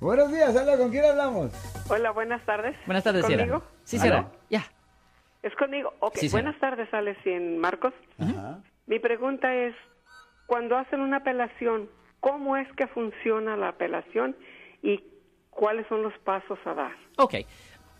Buenos días, hola, ¿con quién hablamos? Hola, buenas tardes. Buenas tardes, ¿Conmigo? Sierra. Sí, Sierra. Ya. ¿Es conmigo? Ok, Sí, buenas tardes, Alex y en Marcos. Ajá. Mi pregunta es, cuando hacen una apelación, ¿cómo es que funciona la apelación y cuáles son los pasos a dar? Ok.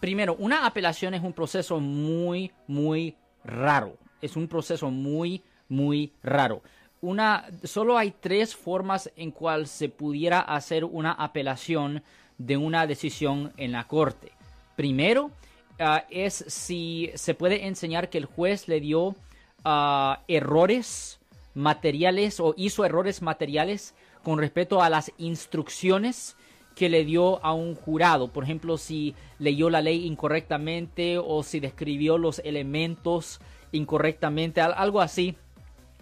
Primero, una apelación es un proceso muy, muy raro. Es un proceso muy, muy raro. Una, solo hay tres formas en cual se pudiera hacer una apelación de una decisión en la corte. Primero, ah, es si se puede enseñar que el juez le dio ah, errores materiales o hizo errores materiales con respecto a las instrucciones que le dio a un jurado. Por ejemplo, si leyó la ley incorrectamente o si describió los elementos incorrectamente, al- algo así.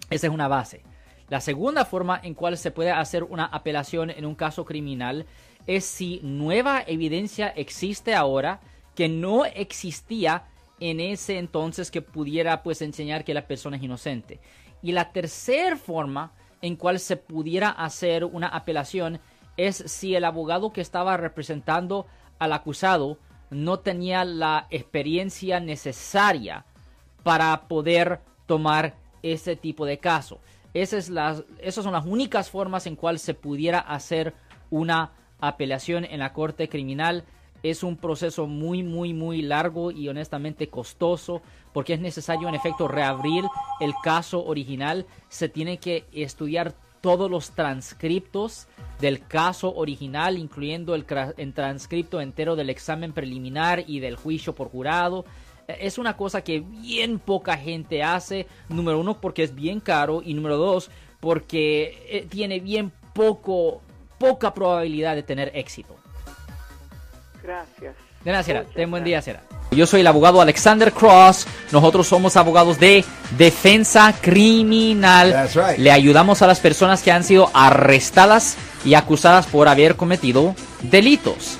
Esa es una base. La segunda forma en cual se puede hacer una apelación en un caso criminal es si nueva evidencia existe ahora que no existía en ese entonces que pudiera pues enseñar que la persona es inocente. Y la tercera forma en cual se pudiera hacer una apelación es si el abogado que estaba representando al acusado no tenía la experiencia necesaria para poder tomar ese tipo de caso. Esas, son las únicas formas en cual se pudiera hacer una apelación en la corte criminal. Es un proceso muy, muy, muy largo y honestamente costoso porque es necesario en efecto reabrir el caso original. Se tiene que estudiar todos los transcriptos del caso original, incluyendo el transcripto entero del examen preliminar y del juicio por jurado. Es una cosa que bien poca gente hace. Número uno, porque es bien caro. Y número dos, porque eh, tiene bien poco, poca probabilidad de tener éxito. Gracias. Gracias, Muchas ten buen día, Sera. Yo soy el abogado Alexander Cross. Nosotros somos abogados de defensa criminal. That's right. Le ayudamos a las personas que han sido arrestadas y acusadas por haber cometido delitos.